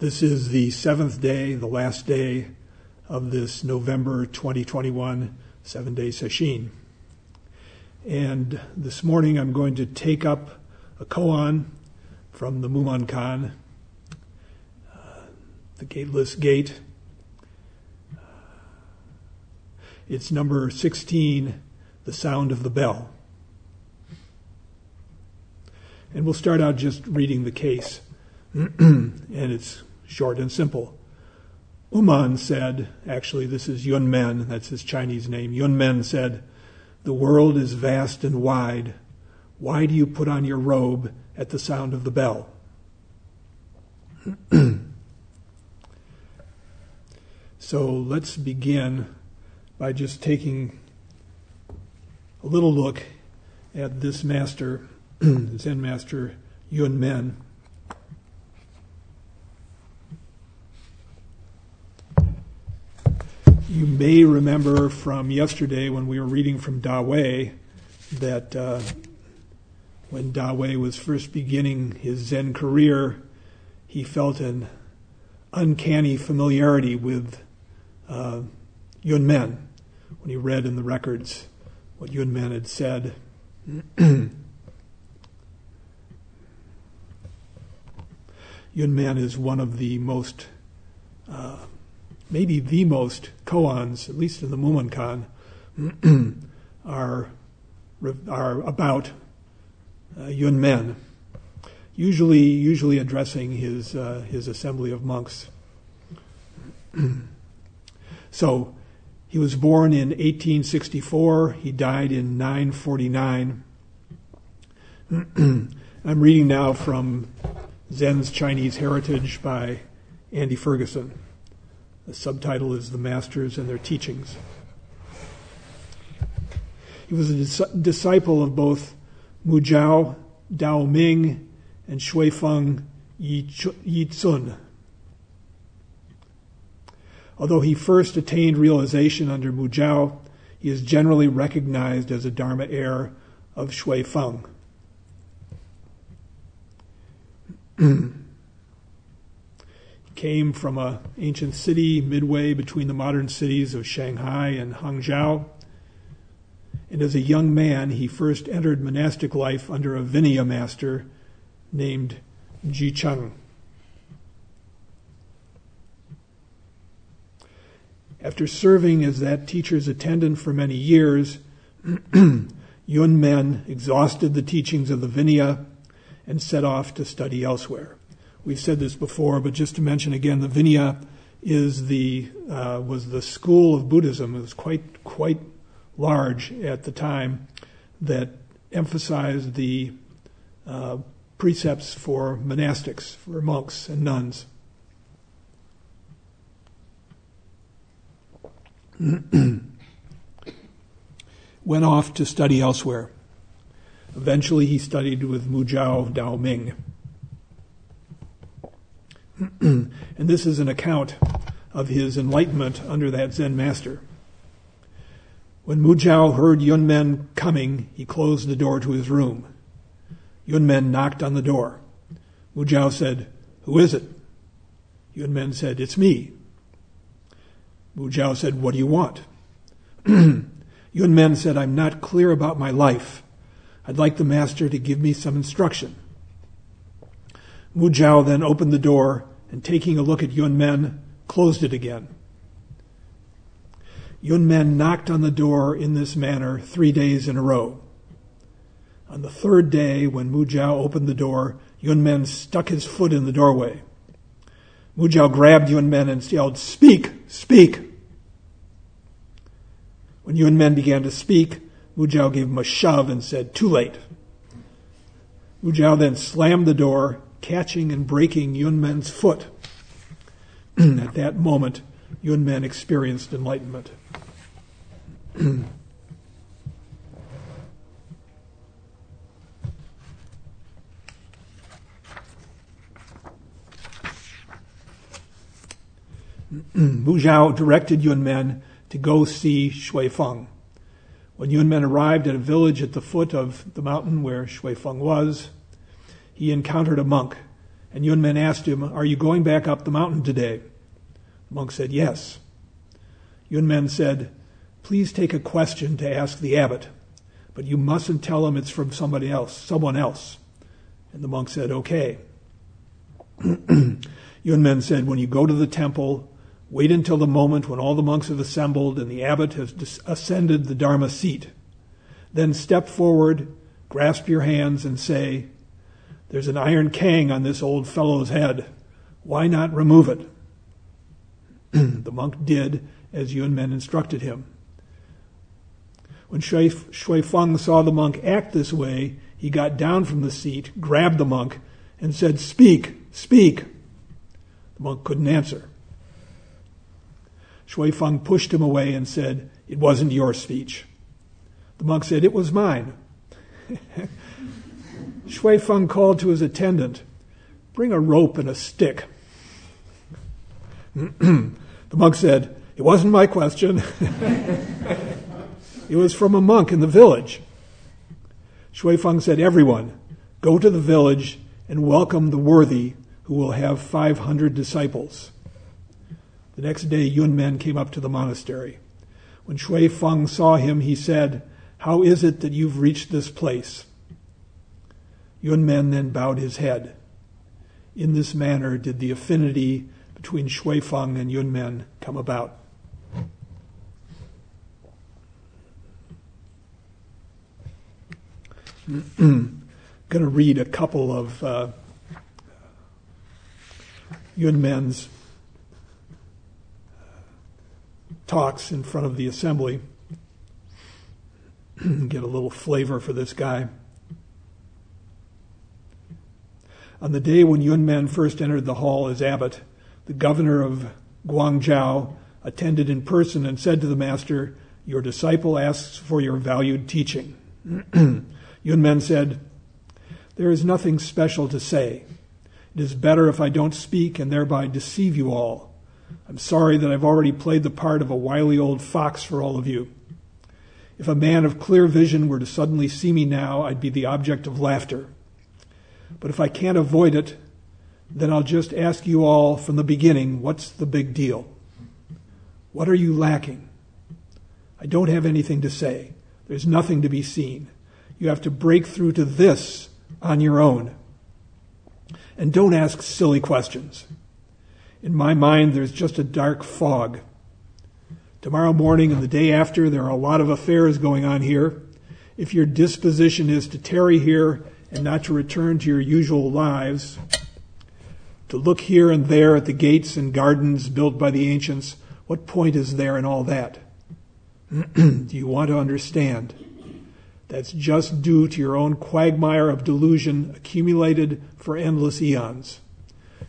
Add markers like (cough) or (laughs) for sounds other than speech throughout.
This is the seventh day, the last day of this November 2021 seven day session. And this morning I'm going to take up a koan from the Mumonkan, uh, the Gateless Gate. It's number 16, The Sound of the Bell. And we'll start out just reading the case. (clears throat) and it's short and simple. Ummon said, actually, this is Yun Men, that's his Chinese name. Yun Men said, The world is vast and wide. Why do you put on your robe at the sound of the bell? (clears throat) so let's begin by just taking a little look at this master, Zen master Yun You may remember from yesterday when we were reading from Da Wei that uh, when Da Wei was first beginning his Zen career, he felt an uncanny familiarity with uh, Yun Men when he read in the records what Yunmen had said. (clears throat) Yunmen is one of the most uh, maybe the most koans, at least in the Mumonkan, (clears throat) are are about uh, usually usually addressing his uh, his assembly of monks. (clears throat) so, he was born in 1864. He died in 949. (clears throat) I'm reading now from Zen's Chinese Heritage by Andy Ferguson. The subtitle is The Masters and Their Teachings. He was a dis- disciple of both Mu Jiao, Dao Ming, and Shui Feng Yi, Tsun. Although he first attained realization under Mu Jiao, he is generally recognized as a Dharma heir of Shui Feng. (clears throat) came from an ancient city midway between the modern cities of Shanghai and Hangzhou. And as a young man, he first entered monastic life under a Vinaya master named Ji Cheng. After serving as that teacher's attendant for many years, (clears throat) Yun Men exhausted the teachings of the Vinaya and set off to study elsewhere. We've said this before, but just to mention again, the Vinaya is the uh, was the school of Buddhism. It was quite quite large at the time that emphasized the uh, precepts for monastics, for monks and nuns. (clears throat) Went off to study elsewhere. Eventually, he studied with Mu Jiao Dao Ming. (clears throat) and this is an account of his enlightenment under that Zen master. When Mu Jiao heard Yun Men coming, he closed the door to his room. Yun Men knocked on the door. Mu Jiao said, Who is it? Yun Men said, It's me. Mu Jiao said, What do you want? (clears throat) Yun Men said, I'm not clear about my life. I'd like the master to give me some instruction. Mu Jiao then opened the door and taking a look at Yun Men, closed it again. Yun Men knocked on the door in this manner three days in a row. On the third day, when Mu Jiao opened the door, Yun Men stuck his foot in the doorway. Mu Jiao grabbed Yun Men and yelled, Speak! Speak! When Yun Men began to speak, Mu Jiao gave him a shove and said, Too late. Mu Jiao then slammed the door catching and breaking Yunmen's foot. (clears throat) At that moment, Yunmen experienced enlightenment. (clears throat) Mu Jiao directed Yunmen to go see Shui Feng. When Yunmen arrived at a village at the foot of the mountain where Shui Feng was, he encountered a monk And Yunmen asked him, Are you going back up the mountain today? The monk said, Yes. Yunmen said, Please take a question to ask the abbot, but you mustn't tell him it's from somebody else, someone else. And the monk said, Okay. (clears throat) Yunmen said, When you go to the temple, wait until the moment when all the monks have assembled and the abbot has ascended the Dharma seat. Then step forward, grasp your hands, and say, There's an iron cangue on this old fellow's head. Why not remove it? (clears throat) the monk did as Yun Men instructed him. When Shui, Shui Feng saw the monk act this way, he got down from the seat, grabbed the monk, and said, Speak, speak. The monk couldn't answer. Shui Feng pushed him away and said, It wasn't your speech. The monk said, It was mine. (laughs) Shui Feng called to his attendant, Bring a rope and a stick. (clears throat) the monk said, It wasn't my question. (laughs) it was from a monk in the village. Shui Feng said, Everyone, go to the village and welcome the worthy who will have 500 disciples. The next day, Yun Men came up to the monastery. When Shui Feng saw him, he said, how is it that you've reached this place? Yun Men then bowed his head. In this manner did the affinity between Shui Feng and Yun Men come about. I'm going to read a couple of uh, Yun Men's talks in front of the assembly. (clears throat) get a little flavor for this guy. On the day when Yunmen first entered the hall as abbot, the governor of Guangzhou attended in person and said to the master, Your disciple asks for your valued teaching. (clears throat) Yunmen said, There is nothing special to say. It is better if I don't speak and thereby deceive you all. I'm sorry that I've already played the part of a wily old fox for all of you. If a man of clear vision were to suddenly see me now, I'd be the object of laughter. But if I can't avoid it, then I'll just ask you all from the beginning what's the big deal? What are you lacking? I don't have anything to say. There's nothing to be seen. You have to break through to this on your own. And don't ask silly questions. In my mind, there's just a dark fog. Tomorrow morning and the day after, there are a lot of affairs going on here. If your disposition is to tarry here and not to return to your usual lives, to look here and there at the gates and gardens built by the ancients, what point is there in all that? (clears throat) Do you want to understand? That's just due to your own quagmire of delusion accumulated for endless eons.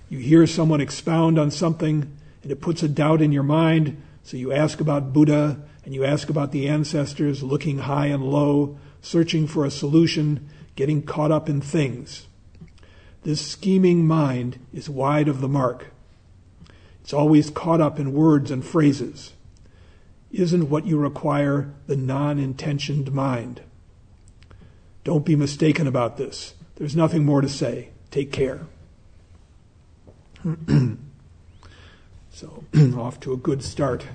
You hear someone expound on something, and it puts a doubt in your mind, so you ask about Buddha and you ask about the ancestors looking high and low, searching for a solution, getting caught up in things. This scheming mind is wide of the mark. It's always caught up in words and phrases. Isn't what you require the non intentioned mind? Don't be mistaken about this. There's nothing more to say. Take care. (clears throat) So, (clears throat) off to a good start.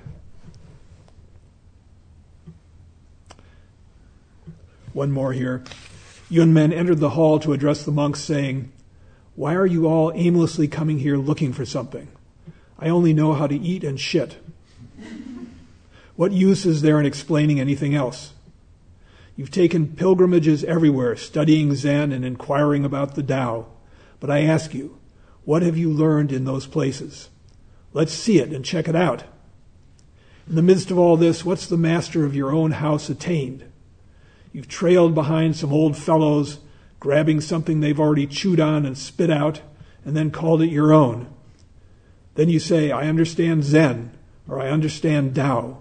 One more here. Yunmen entered the hall to address the monks, saying, Why are you all aimlessly coming here looking for something? I only know how to eat and shit. What use is there in explaining anything else? You've taken pilgrimages everywhere, studying Zen and inquiring about the Tao. But I ask you, what have you learned in those places? Let's see it and check it out. In the midst of all this, what's the master of your own house attained? You've trailed behind some old fellows, grabbing something they've already chewed on and spit out, and then called it your own. Then you say, I understand Zen, or I understand Tao.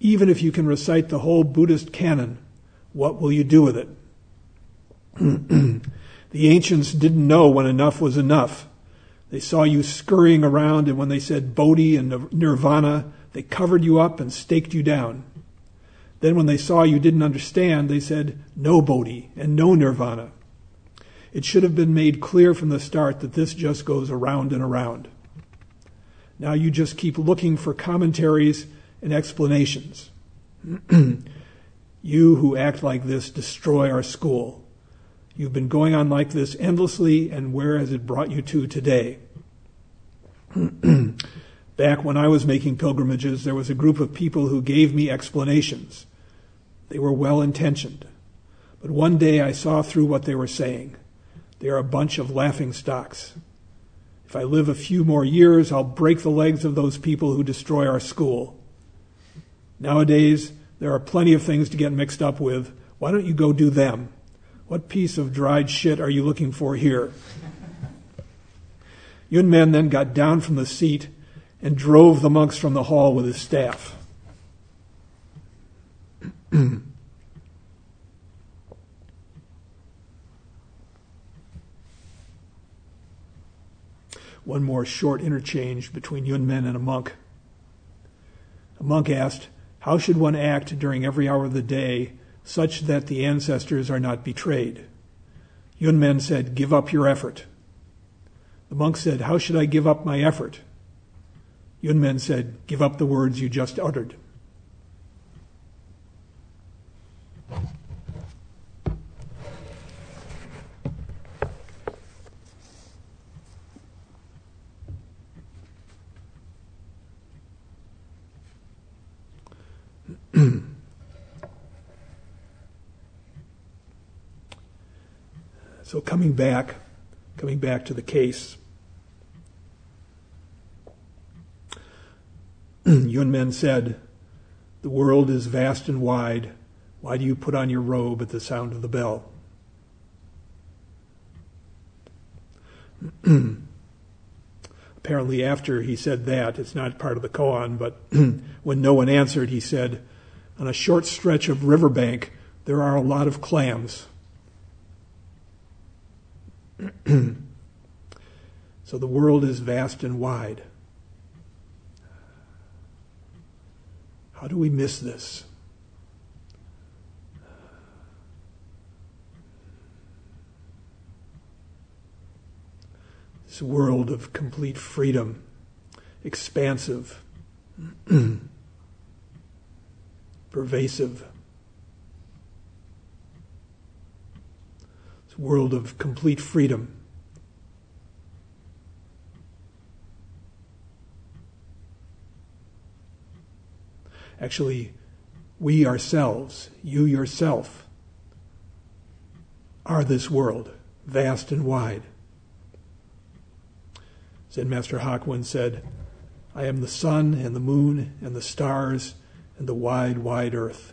Even if you can recite the whole Buddhist canon, what will you do with it? (clears throat) the ancients didn't know when enough was enough. They saw you scurrying around, and when they said Bodhi and Nirvana, they covered you up and staked you down. Then, when they saw you didn't understand, they said no Bodhi and no Nirvana. It should have been made clear from the start that this just goes around and around. Now you just keep looking for commentaries and explanations. (clears throat) you who act like this destroy our school. You've been going on like this endlessly, and where has it brought you to today? (clears throat) Back when I was making pilgrimages, there was a group of people who gave me explanations. They were well intentioned. But one day I saw through what they were saying. They are a bunch of laughing stocks. If I live a few more years, I'll break the legs of those people who destroy our school. Nowadays, there are plenty of things to get mixed up with. Why don't you go do them? What piece of dried shit are you looking for here? Yun Men then got down from the seat and drove the monks from the hall with his staff. (clears throat) One more short interchange between Yun Men and a monk. A monk asked, How should one act during every hour of the day such that the ancestors are not betrayed? Yun Men said, Give up your effort. The monk said, How should I give up my effort? Yun Men said, Give up the words you just uttered. (clears throat) so coming back, coming back to the case, (clears throat) Yunmen said, The world is vast and wide. Why do you put on your robe at the sound of the bell? (clears throat) Apparently, after he said that, it's not part of the koan, but (clears throat) when no one answered, he said, On a short stretch of riverbank, there are a lot of clams. (clears throat) so the world is vast and wide. How do we miss this? World of complete freedom, expansive, (clears throat) pervasive. This world of complete freedom. Actually, we ourselves, you yourself, are this world, vast and wide. Zen Master Hakuin said, I am the sun and the moon and the stars and the wide, wide earth.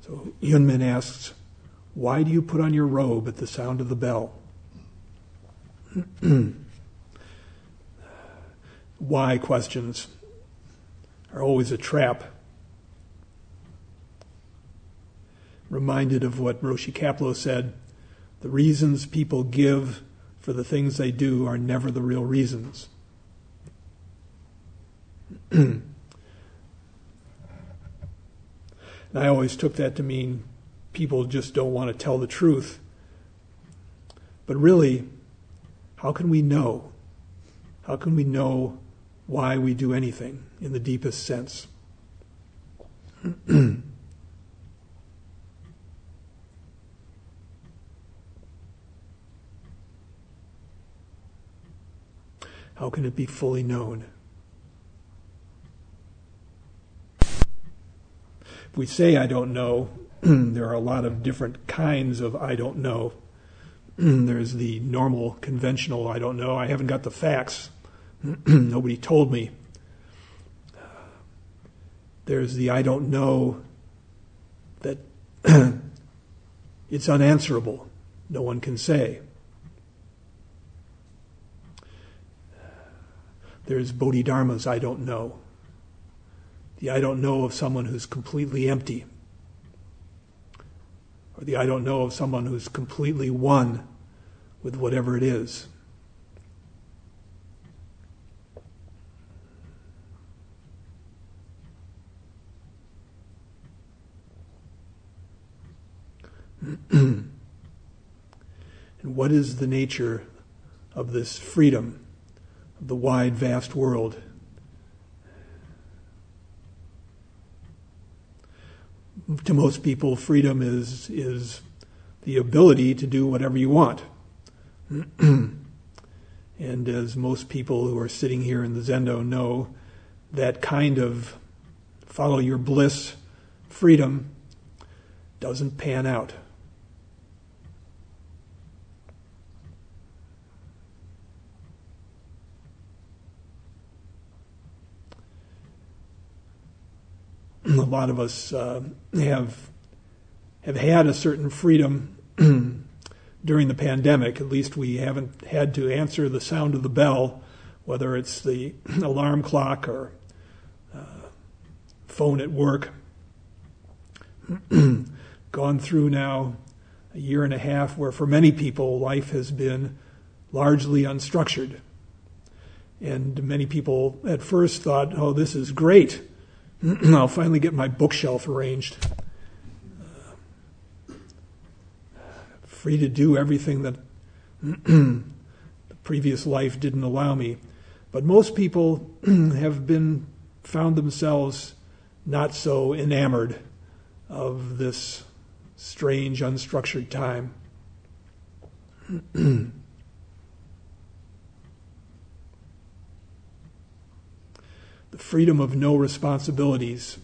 So Yunmen asks, Why do you put on your robe at the sound of the bell? (clears throat) Why questions are always a trap. Reminded of what Roshi Kapleau said the reasons people give for the things they do are never the real reasons. (clears throat) and I always took that to mean people just don't want to tell the truth. But really, how can we know? How can we know why we do anything in the deepest sense? (clears throat) How can it be fully known? If we say I don't know, (clears throat) there are a lot of different kinds of I don't know. (clears throat) There's the normal, conventional, I don't know, I haven't got the facts. (clears throat) Nobody told me. There's the I don't know that it's unanswerable. No one can say. There's Bodhidharma's I don't know. The I don't know of someone who's completely empty. Or the I don't know of someone who's completely one with whatever it is. (clears throat) and what is the nature of this freedom the wide, vast world? To most people, freedom is, is the ability to do whatever you want. (clears throat) and as most people who are sitting here in the Zendo know, that kind of follow your bliss freedom doesn't pan out. A lot of us uh, have have had a certain freedom (clears throat) during the pandemic. At least we haven't had to answer the sound of the bell, whether it's the (clears throat) alarm clock or uh, phone at work. (clears throat) Gone through now a year and a half where, for many people, life has been largely unstructured. And many people at first thought, oh, this is great. (clears throat) I'll finally get my bookshelf arranged. Uh, free to do everything that (clears throat) the previous life didn't allow me. But most people (clears throat) have been found themselves not so enamored of this strange, unstructured time. Freedom of no responsibilities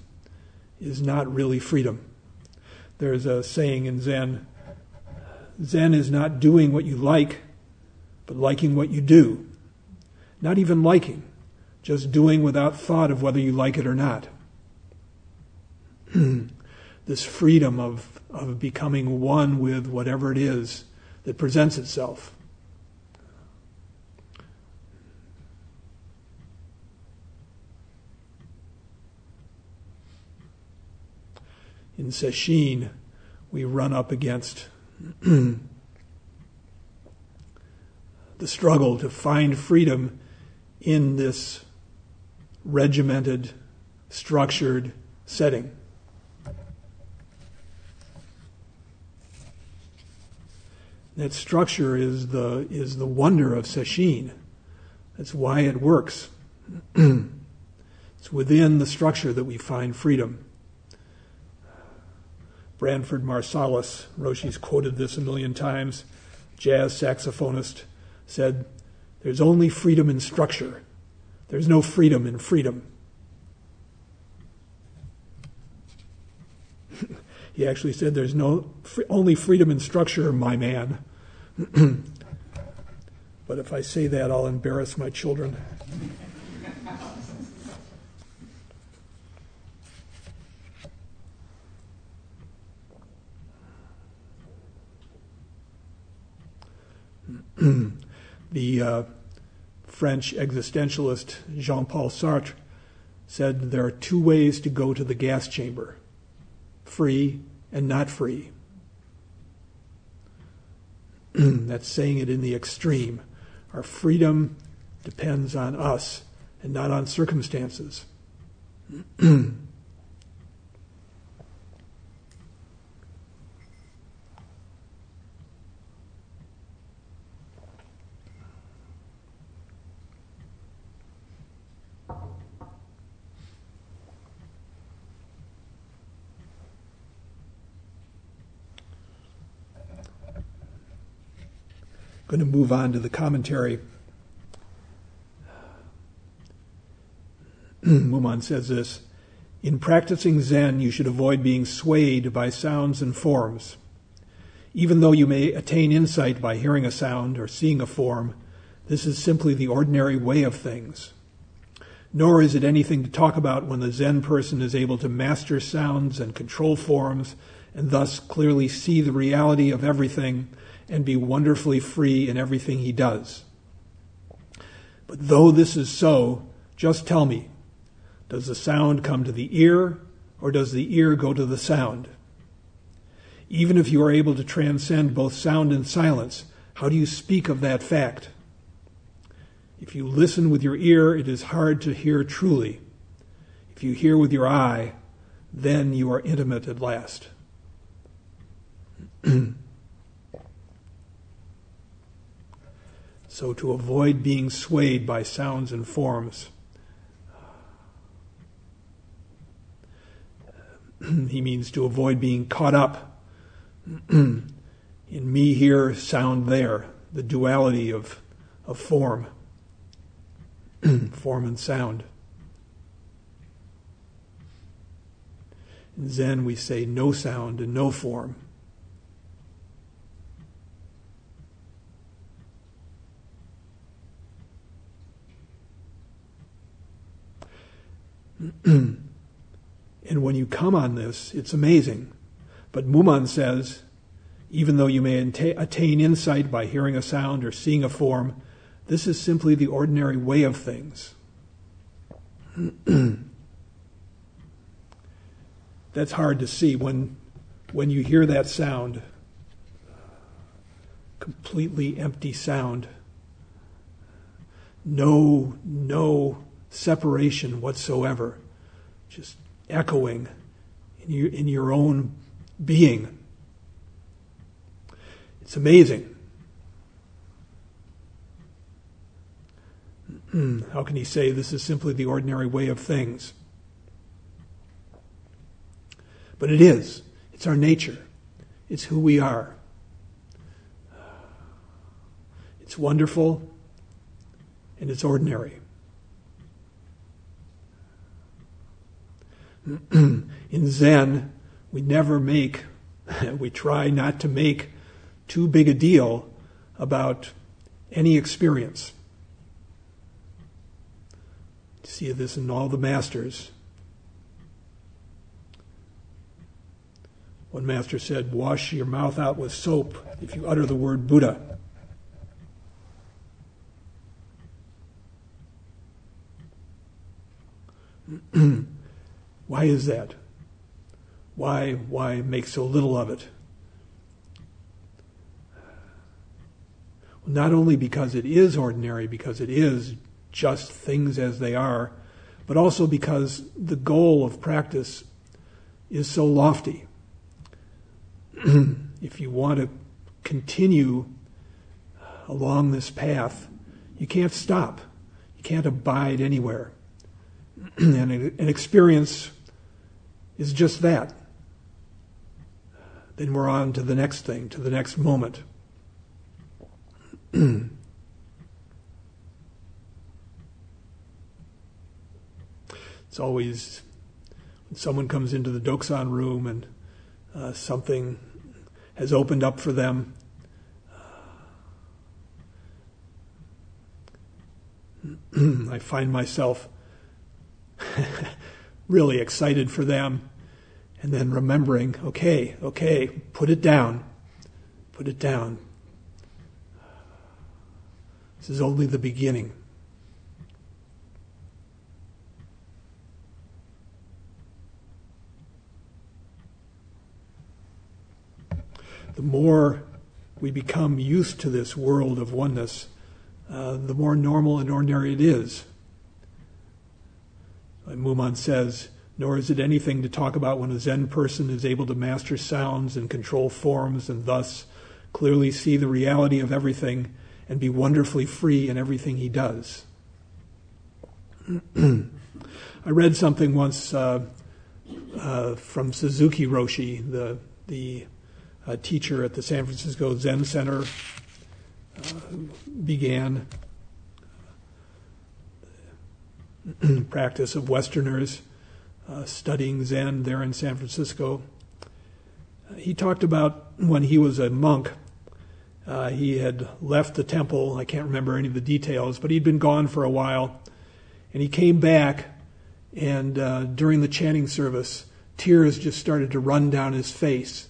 is not really freedom. There's a saying in Zen Zen is not doing what you like, but liking what you do. Not even liking, just doing without thought of whether you like it or not. (clears throat) this freedom of, of becoming one with whatever it is that presents itself. In Sesshin, we run up against (clears throat) the struggle to find freedom in this regimented, structured setting. That structure is the, is the wonder of Sesshin. That's why it works. (clears throat) it's within the structure that we find freedom. Branford Marsalis, Roshi's quoted this a million times, jazz saxophonist, said, There's only freedom in structure. There's no freedom in freedom. (laughs) he actually said, There's no only freedom in structure, my man. (clears throat) but if I say that, I'll embarrass my children. (clears throat) the uh, French existentialist Jean Paul Sartre said there are two ways to go to the gas chamber free and not free. (clears throat) That's saying it in the extreme. Our freedom depends on us and not on circumstances. (clears throat) going to move on to the commentary. (clears throat) Mumon says this In practicing Zen, you should avoid being swayed by sounds and forms. Even though you may attain insight by hearing a sound or seeing a form, this is simply the ordinary way of things. Nor is it anything to talk about when the Zen person is able to master sounds and control forms and thus clearly see the reality of everything and be wonderfully free in everything he does. But though this is so, just tell me does the sound come to the ear, or does the ear go to the sound? Even if you are able to transcend both sound and silence, how do you speak of that fact? If you listen with your ear, it is hard to hear truly. If you hear with your eye, then you are intimate at last. (clears throat) so to avoid being swayed by sounds and forms, (clears throat) he means to avoid being caught up (clears throat) in me here, sound there, the duality of, of form, form and sound. In Zen, we say no sound and no form. (clears throat) and when you come on this, it's amazing. But Mumon says, even though you may attain insight by hearing a sound or seeing a form, this is simply the ordinary way of things. (clears throat) That's hard to see when, when you hear that sound, completely empty sound, no, no separation whatsoever, just echoing in your, in your own being. It's amazing. Hmm, how can he say this is simply the ordinary way of things? But it is. It's our nature. It's who we are. It's wonderful and it's ordinary. (clears throat) in Zen, we never make, (laughs) we try not to make too big a deal about any experience. You see this in all the masters. One master said, Wash your mouth out with soap if you utter the word Buddha. (clears throat) Why is that? Why, why make so little of it? Not only because it is ordinary, because it is just things as they are, but also because the goal of practice is so lofty. (clears throat) if you want to continue along this path, you can't stop. You can't abide anywhere. (clears throat) and an experience is just that. Then we're on to the next thing, to the next moment. (clears throat) it's always when someone comes into the Doksan room and uh, something has opened up for them. (clears throat) I find myself (laughs) really excited for them. And then remembering, okay, okay, put it down. Put it down. This is only the beginning. The more we become used to this world of oneness, uh, the more normal and ordinary it is. Mumon says, nor is it anything to talk about when a Zen person is able to master sounds and control forms and thus clearly see the reality of everything and be wonderfully free in everything he does. (clears throat) I read something once uh, uh, from Suzuki Roshi, the, the uh, teacher at the San Francisco Zen Center, uh, began (clears throat) practice of Westerners uh, studying Zen there in San Francisco. he talked about when he was a monk, uh, he had left the temple. I can't remember any of the details, but he'd been gone for a while. And he came back, and uh, during the chanting service, tears just started to run down his face.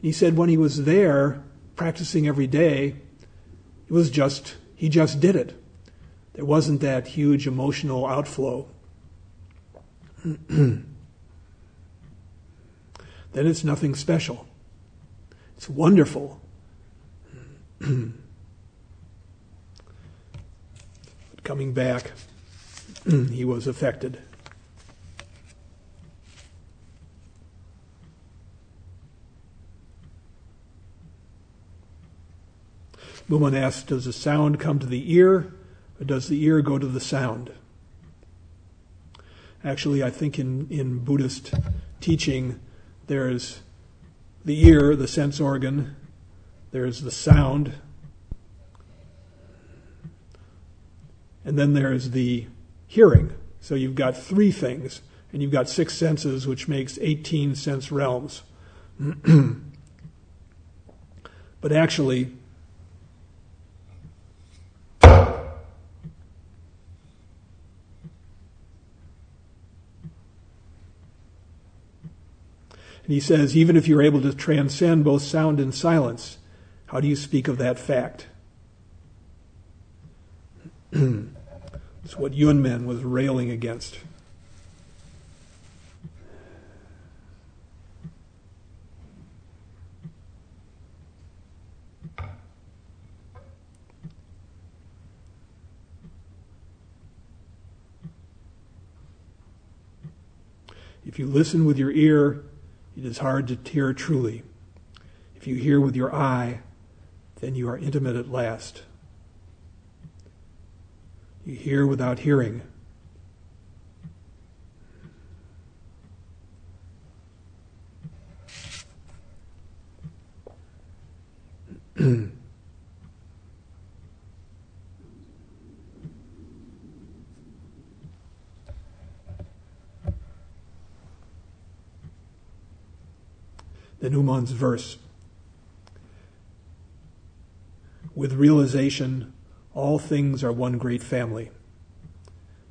he said when he was there, practicing every day, it was just, he just did it. There wasn't that huge emotional outflow. (clears throat) then it's nothing special. It's wonderful. (clears throat) But coming back, (clears throat) he was affected. Mumon asks, does the sound come to the ear does the ear go to the sound? Actually, I think in, in Buddhist teaching, there's the ear, the sense organ, there's the sound, and then there's the hearing. So you've got three things, and you've got six senses, which makes 18 sense realms. (clears throat) but actually, And he says, even if you're able to transcend both sound and silence, how do you speak of that fact? (clears throat) it's what Yunmen was railing against. If you listen with your ear, it is hard to hear truly. If you hear with your eye, then you are intimate at last. You hear without hearing. (clears throat) the Mumon's verse. With realization, all things are one great family.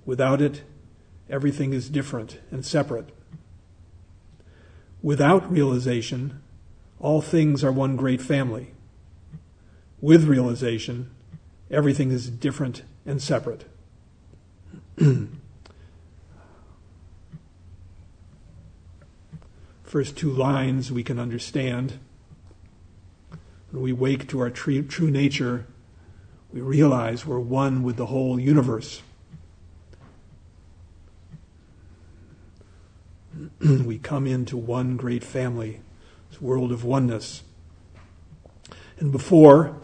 Without it, everything is different and separate. Without realization, all things are one great family. With realization, everything is different and separate. (clears throat) first two lines we can understand. When we wake to our true, true nature, we realize we're one with the whole universe. (clears throat) we come into one great family, this world of oneness. And before,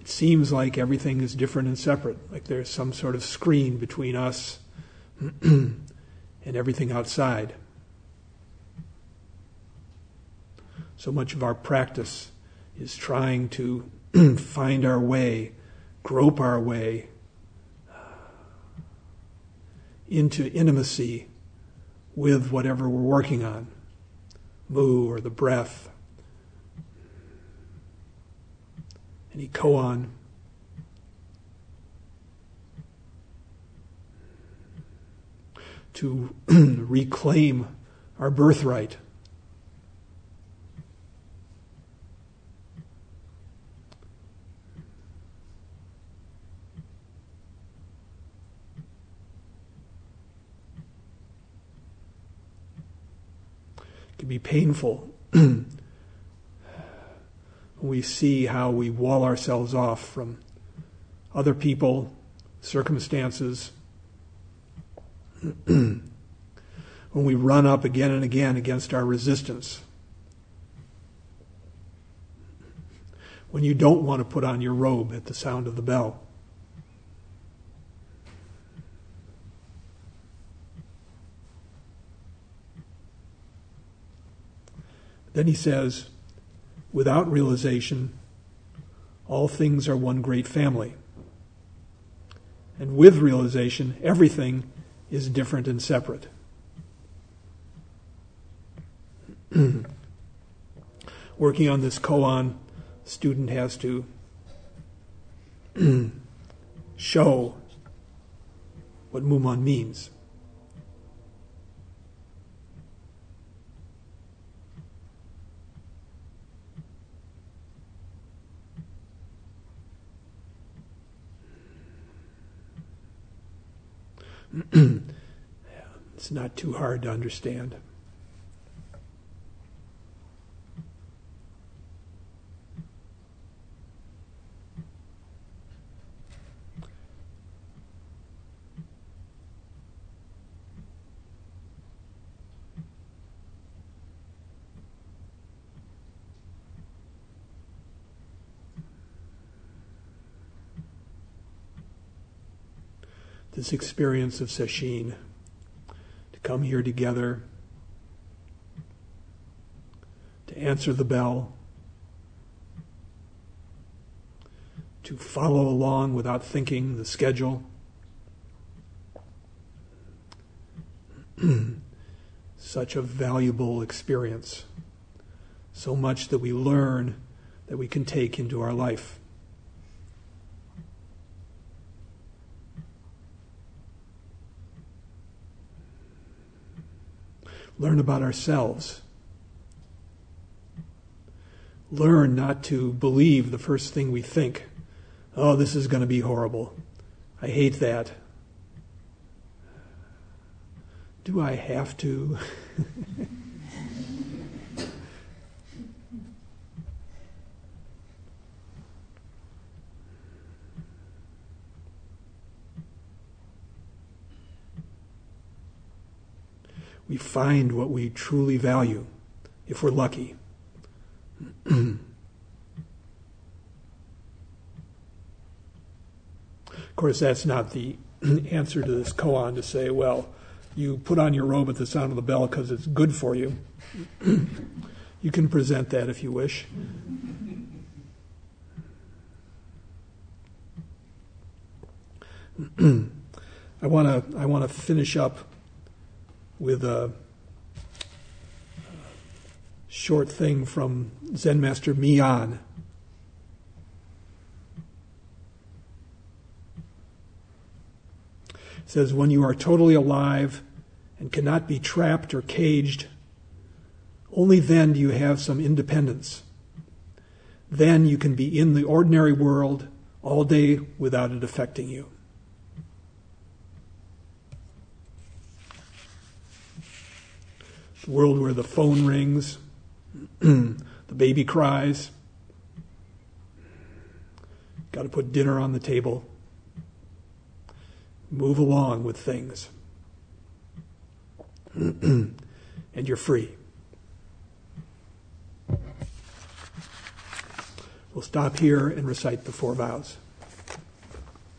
it seems like everything is different and separate, like there's some sort of screen between us (clears throat) and everything outside. So much of our practice is trying to (clears throat) find our way, grope our way uh, into intimacy with whatever we're working on mu or the breath, any koan. To (clears throat) reclaim our birthright can be painful. (clears throat) we see how we wall ourselves off from other people, circumstances. (clears throat) when we run up again and again against our resistance. When you don't want to put on your robe at the sound of the bell. Then he says, without realization, all things are one great family. And with realization, everything is different and separate. (clears throat) Working on this koan, student has to (clears throat) show what Mumon means. (clears throat) it's not too hard to understand. This experience of Sesshin, to come here together, to answer the bell, to follow along without thinking the schedule. (clears throat) Such a valuable experience. So much that we learn that we can take into our life. Learn about ourselves. Learn not to believe the first thing we think. Oh, this is going to be horrible. I hate that. Do I have to? (laughs) we find what we truly value if we're lucky. (clears throat) of course, that's not the (clears throat) answer to this koan to say, well, you put on your robe at the sound of the bell because it's good for you. (clears throat) you can present that if you wish. I want to I want to finish up with a short thing from Zen Master Mian. Says, When you are totally alive and cannot be trapped or caged, only then do you have some independence. Then you can be in the ordinary world all day without it affecting you. World where the phone rings, (clears throat) the baby cries, got to put dinner on the table, move along with things, (clears throat) and you're free. We'll stop here and recite the four vows.